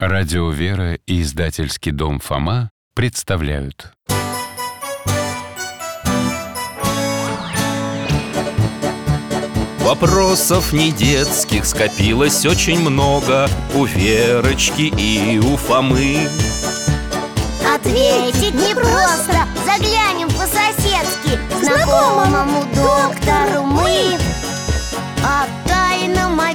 Радио «Вера» и издательский дом «Фома» представляют. Вопросов не детских скопилось очень много У Верочки и у Фомы. Ответить непросто Заглянем по-соседски к Знакомому доктору мы О тайном, о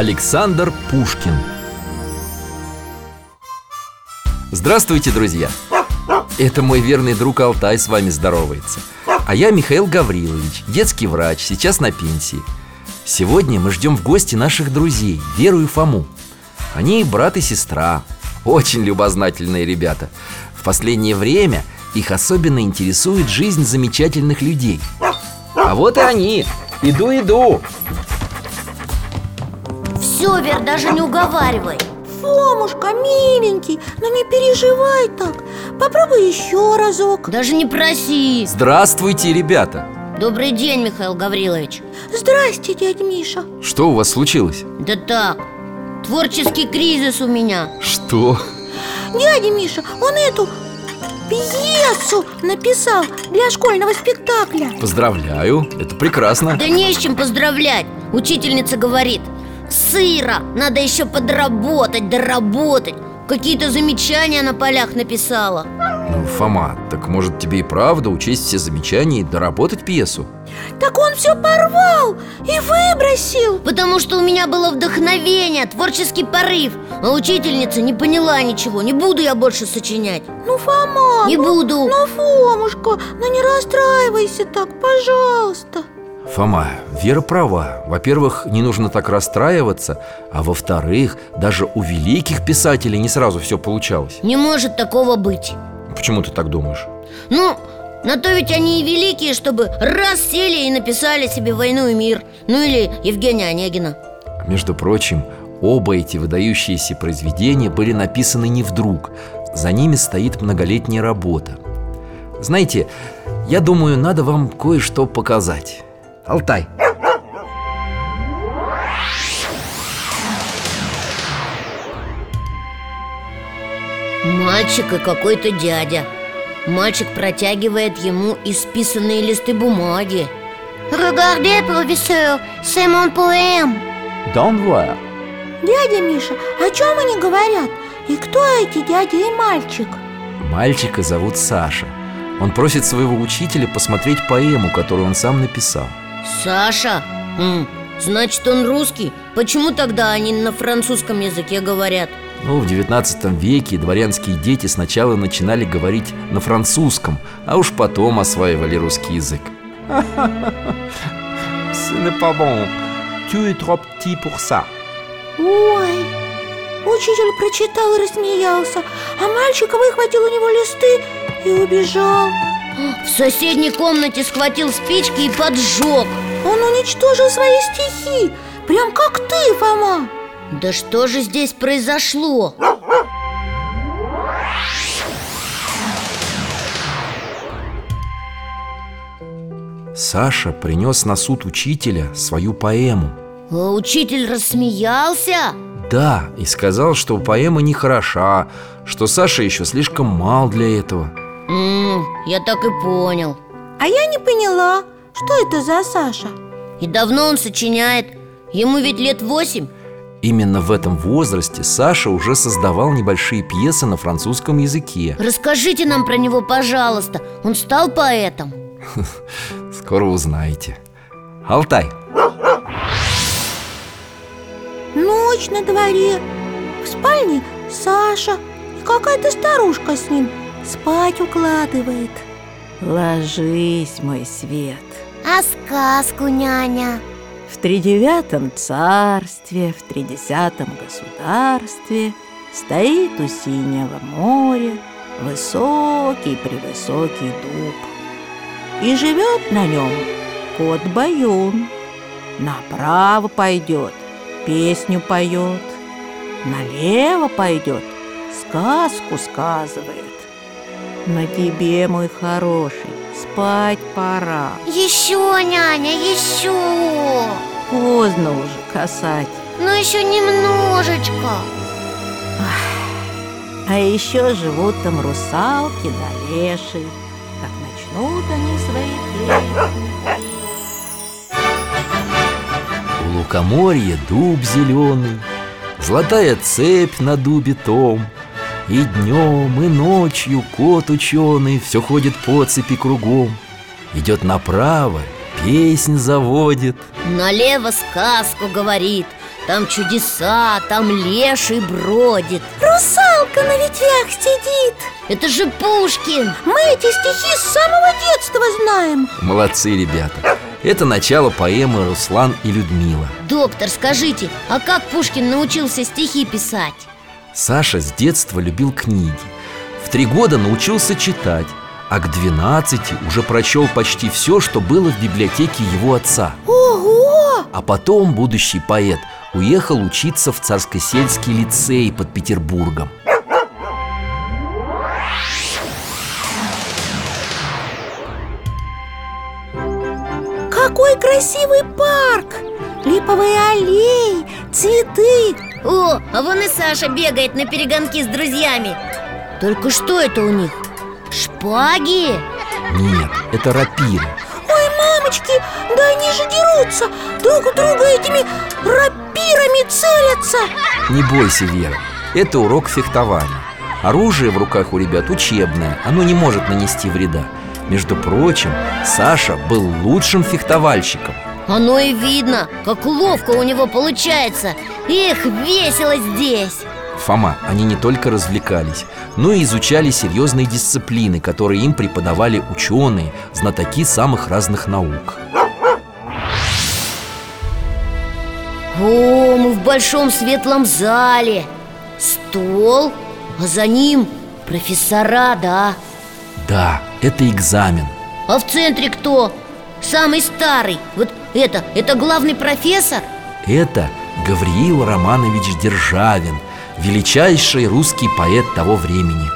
Александр Пушкин. Здравствуйте, друзья! Это мой верный друг Алтай с вами здоровается. А я Михаил Гаврилович, детский врач, сейчас на пенсии. Сегодня мы ждем в гости наших друзей, Веру и Фому. Они брат и сестра, очень любознательные ребята. В последнее время их особенно интересует жизнь замечательных людей. А вот и они, иду, иду Все, Вер, даже не уговаривай. Фомушка, миленький, ну не переживай так. Попробуй еще разок. Даже не проси. Здравствуйте, ребята! Добрый день, Михаил Гаврилович. Здрасте, дядя Миша. Что у вас случилось? Да так, творческий кризис у меня. Что? Дядя Миша, он эту пьесу написал для школьного спектакля. Поздравляю, это прекрасно. Да не с чем поздравлять Учительница говорит Сыро, надо еще подработать, доработать. Какие-то замечания на полях написала. Ну, Фома, так может тебе и правда учесть все замечания и доработать пьесу? Так он все порвал и выбросил. Потому что у меня было вдохновение, творческий порыв. А учительница не поняла ничего. Не буду я больше сочинять. Ну, Фома, Не ну, буду. ну, Фомушка, ну не расстраивайся так, пожалуйста Фома, Вера права. Во-первых, не нужно так расстраиваться А во-вторых, даже у великих писателей не сразу все получалось. Не может такого быть. Почему ты так думаешь? Ну, на то ведь они и великие, чтобы раз сели и написали себе «Войну и мир» Ну или Евгения Онегина. Между прочим, оба эти выдающиеся произведения были написаны не вдруг. За ними стоит многолетняя работа. Знаете, я думаю, надо вам кое-что показать Алтай. Мальчик и какой-то дядя. Мальчик протягивает ему исписанные листы бумаги. Regardez, профессор, c'est mon poème. Донвуа Дядя Миша, о чем они говорят? И кто эти дядя и мальчик? Мальчика зовут Саша. Он просит своего учителя посмотреть поэму, которую он сам написал Саша? М, значит, он русский? Почему тогда они на французском языке говорят? Ну, в 19 веке дворянские дети сначала начинали говорить на французском А уж потом осваивали русский язык Ce n'est pas bon. Tu es trop petit pour ça. Ой, учитель прочитал и рассмеялся А мальчик выхватил у него листы и убежал В соседней комнате схватил спички и поджег. Он уничтожил свои стихи. Прям как ты, Фома. Да что же здесь произошло? Саша принес на суд учителя свою поэму. А учитель рассмеялся? Да, и сказал, что поэма не хороша Что Саша еще слишком мал для этого М, я так и понял. А я не поняла, что это за Саша? И давно он сочиняет. Ему ведь лет восемь. Именно в этом возрасте Саша уже создавал небольшие пьесы на французском языке. Расскажите нам про него, пожалуйста. Он стал поэтом. Скоро узнаете. Алтай, Ночь на дворе. В спальне Саша. И какая-то старушка с ним Спать укладывает. Ложись, мой свет. А сказку, няня? В тридевятом царстве, в тридесятом государстве Стоит у синего моря высокий-превысокий дуб. И живет на нем кот Баюн. Направо пойдет, песню поет. Налево пойдет, сказку сказывает Но тебе, мой хороший, спать пора. Еще, няня, еще Поздно уже касать. Ну еще немножечко. А еще живут там русалки да леши. Как начнут они свои песни. У лукоморья дуб зеленый Золотая цепь на дубе том И днем, и ночью кот ученый Все ходит по цепи кругом. Идет направо, песнь заводит. Налево сказку говорит Там чудеса, там леший бродит. Русалка на ветвях сидит. Это же Пушкин! Мы эти стихи с самого детства знаем. Молодцы, ребята. Это начало поэмы «Руслан и Людмила» Доктор, скажите, а как Пушкин научился стихи писать? Саша с детства любил книги В три года научился читать А к 12 уже прочел почти все, что было в библиотеке его отца Ого! А потом будущий поэт уехал учиться в царско-сельский лицей под Петербургом Какой красивый парк! Липовые аллеи, цветы О, а вон и Саша бегает на перегонки с друзьями. Только что это у них? Шпаги? Нет, это рапиры. Ой, мамочки, да они же дерутся. Друг у друга этими рапирами целятся. Не бойся, Вера, это урок фехтования. Оружие в руках у ребят учебное, оно не может нанести вреда. Между прочим, Саша был лучшим фехтовальщиком Оно и видно, как ловко у него получается. Эх, весело здесь. Фома, они не только развлекались, но и изучали серьезные дисциплины, которые им преподавали ученые, знатоки самых разных наук. О, мы в большом светлом зале. Стол, а за ним профессора, да? Да, это экзамен. А в центре кто? Самый старый Вот это, это главный профессор? Это Гавриил Романович Державин, величайший русский поэт того времени.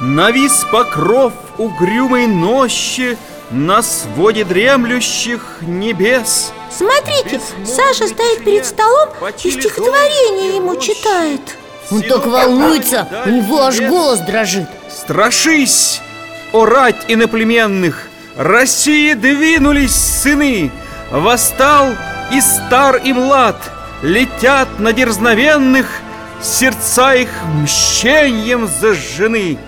Навис покров угрюмой нощи На своде дремлющих небес. Смотрите, Саша стоит перед столом и стихотворение ему читает. Он так волнуется, у него аж голос дрожит. Страшись, о рать иноплеменных! России двинулись сыны Восстал и стар, и млад Летят на дерзновенных Сердца их мщением зажжены.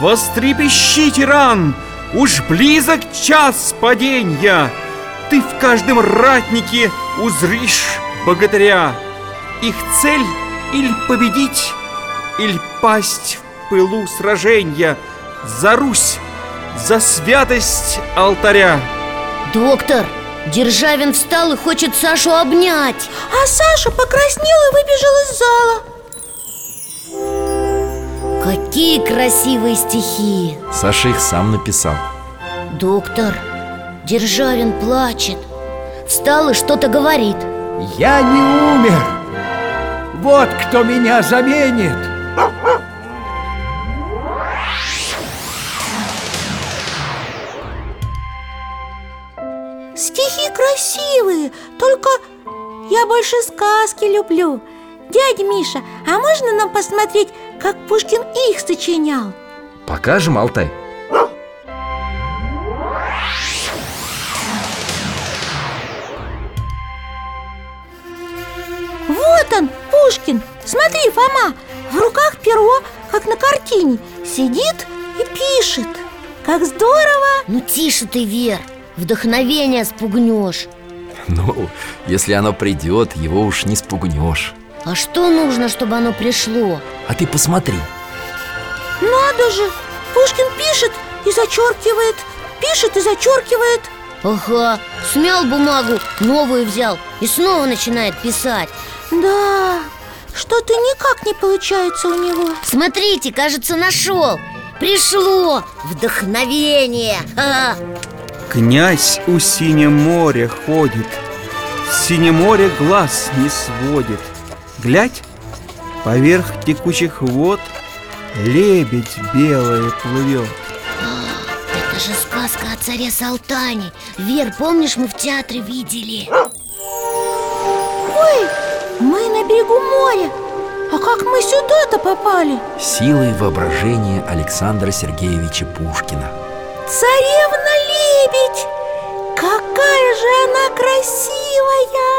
Вострепещи, тиран Уж близок час паденья Ты в каждом ратнике узришь богатыря. Их цель или победить, или пасть в пылу сраженья За Русь, за святость алтаря. Доктор, Державин встал и хочет Сашу обнять. А Саша покраснел и выбежал из зала. Какие красивые стихи. Саша их сам написал. Доктор, Державин плачет. Встал и что-то говорит. Я не умер. Вот кто меня заменит. Люблю Дядя Миша, а можно нам посмотреть, как Пушкин их сочинял? Покажем, Алтай? Вот он, Пушкин Смотри, Фома, в руках перо, как на картине Сидит и пишет Как здорово! Ну тише ты, Вер, вдохновение спугнешь Ну, если оно придет, его уж не спугнешь. А что нужно, чтобы оно пришло? А ты посмотри. Надо же! Пушкин пишет и зачеркивает Пишет и зачеркивает. Ага, смял бумагу, новую взял и снова начинает писать. Да, что-то никак не получается у него. Смотрите, кажется, нашел. Пришло вдохновение. Ха-ха. Князь у синем моря ходит Синее море глаз не сводит. Глядь, поверх текучих вод Лебедь белая плывет. Это же сказка о царе Салтане. Вер, помнишь, мы в театре видели? Ой, мы на берегу моря. А как мы сюда-то попали? Силой воображения Александра Сергеевича Пушкина Царевна-лебедь! Какая же она красивая!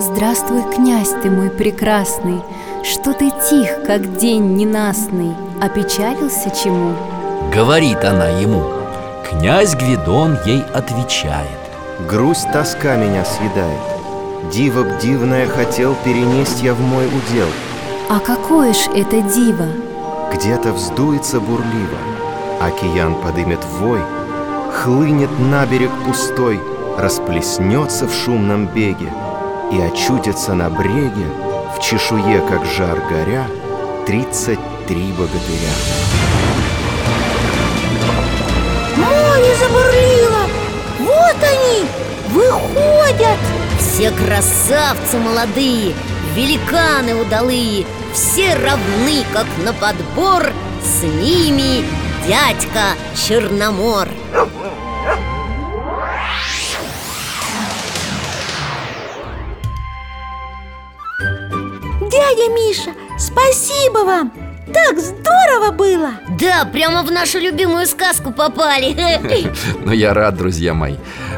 Здравствуй, князь ты мой прекрасный Что ты тих, как день ненастный Опечалился чему? Говорит она ему Князь Гвидон ей отвечает Грусть, тоска меня съедает Диво б дивное хотел перенесть я в мой удел А какое ж это диво? Где-то вздуется бурливо Океан подымет вой Хлынет на берег пустой Расплеснется в шумном беге И очутится на бреге В чешуе, как жар горя Тридцать три богатыря Море забурлило! Вот они! Выходят! Все красавцы молодые, великаны удалые Все равны, как на подбор С ними дядька Черномор Дядя Миша, спасибо вам! Так здорово было! Да, прямо в нашу любимую сказку попали Но я рад, друзья мои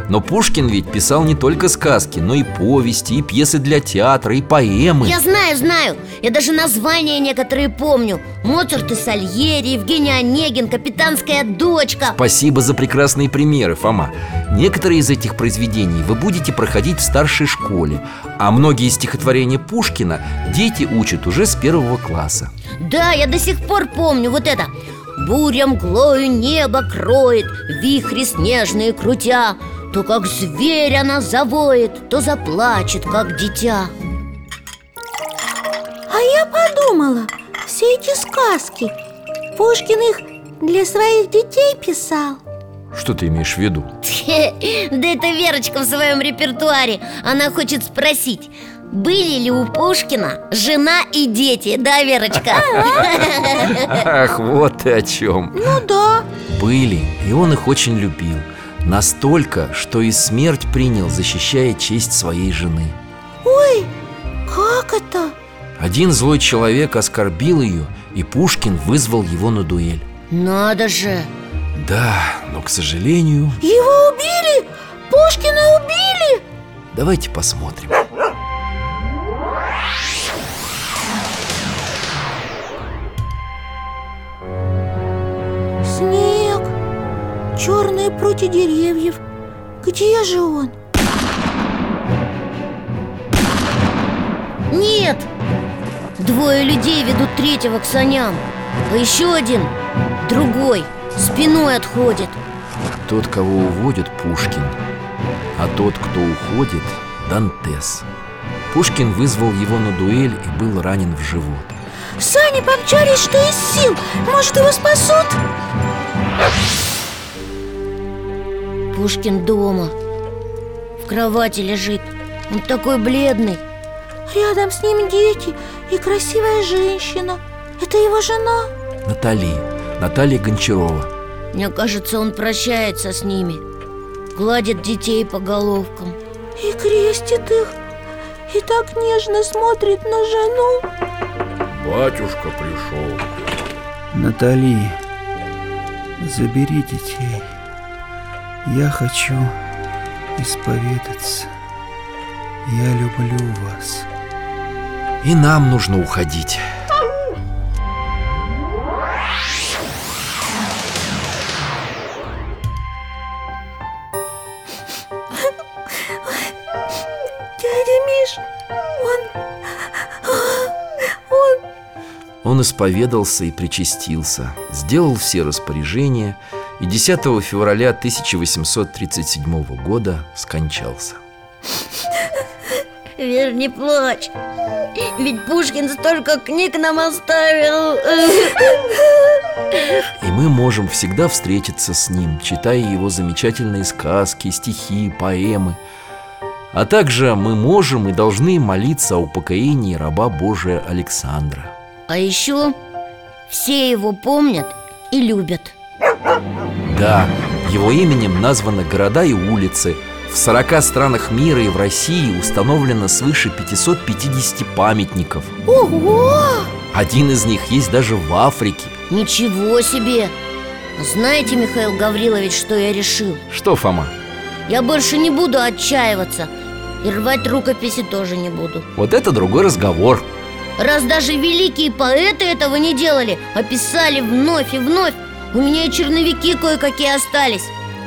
Но Пушкин ведь писал не только сказки Но и повести, и пьесы для театра, и поэмы. Я знаю, знаю. Я даже названия некоторые помню. Моцарт и Сальери, Евгений Онегин, Капитанская дочка Спасибо за прекрасные примеры, Фома. Некоторые из этих произведений вы будете проходить в старшей школе А многие стихотворения Пушкина дети учат уже с первого класса. Да, я до сих пор помню вот это. Буря мглою небо кроет, вихри снежные крутя То как зверь она завоет, то заплачет, как дитя. А я подумала, все эти сказки Пушкин их для своих детей писал. Что ты имеешь в виду? Да это Верочка в своем репертуаре. Она хочет спросить были ли у Пушкина жена и дети, да, Верочка? Ах, вот ты о чем. Ну да, Были, и он их очень любил Настолько, что и смерть принял, защищая честь своей жены ой, как это? Один злой человек оскорбил ее, и Пушкин вызвал его на дуэль Надо же Да, но, к сожалению, Его убили? Пушкина убили? давайте посмотрим прути деревьев Где же он? Нет! Двое людей ведут третьего к саням А еще один, другой, спиной отходит Тот, кого уводит Пушкин А тот, кто уходит, Дантес Пушкин вызвал его на дуэль и был ранен в живот Сани помчались, что из сил Может, его спасут? Пушкин дома. В кровати лежит. Он такой бледный. Рядом с ним дети и красивая женщина. Это его жена? Натали, Наталья Гончарова. Мне кажется, он прощается с ними. Гладит детей по головкам. И крестит их. И так нежно смотрит на жену. Батюшка пришел. Натали, забери детей Я хочу исповедаться. Я люблю вас. И нам нужно уходить. Дядя Миш, он... Он... Он исповедался и причастился, сделал все распоряжения и 10 февраля 1837 года скончался. Вер, не плачь Ведь Пушкин столько книг нам оставил И мы можем всегда встретиться с ним, читая его замечательные сказки, стихи, поэмы. А также мы можем и должны молиться о упокоении раба Божия Александра. А еще все его помнят и любят Да, его именем названы города и улицы В 40 странах мира и в России установлено свыше 550 памятников Ого! Один из них есть даже в Африке Ничего себе! Знаете, Михаил Гаврилович, что я решил? Что, Фома? Я больше не буду отчаиваться И рвать рукописи тоже не буду Вот это другой разговор Раз даже великие поэты этого не делали А писали вновь и вновь У меня и черновики кое-какие остались.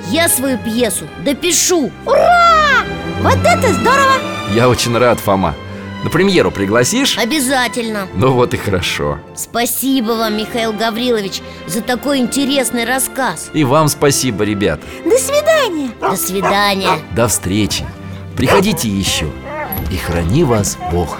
Я свою пьесу допишу. Ура! Вот это здорово! Я очень рад, Фома. На премьеру пригласишь? Обязательно. Ну вот и хорошо. Спасибо вам, Михаил Гаврилович, за такой интересный рассказ. И вам спасибо, ребята. До свидания! До свидания. До встречи. Приходите еще. И храни вас Бог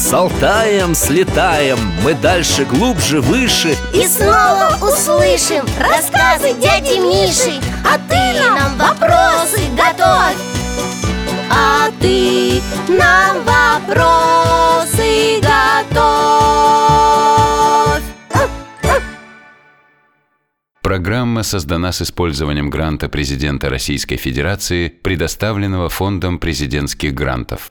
С Алтаем слетаем, мы дальше, глубже, выше. И снова услышим рассказы дяди Миши. А ты нам вопросы готовь. А ты нам вопросы готовь. Программа создана с использованием гранта президента Российской Федерации, предоставленного Фондом президентских грантов.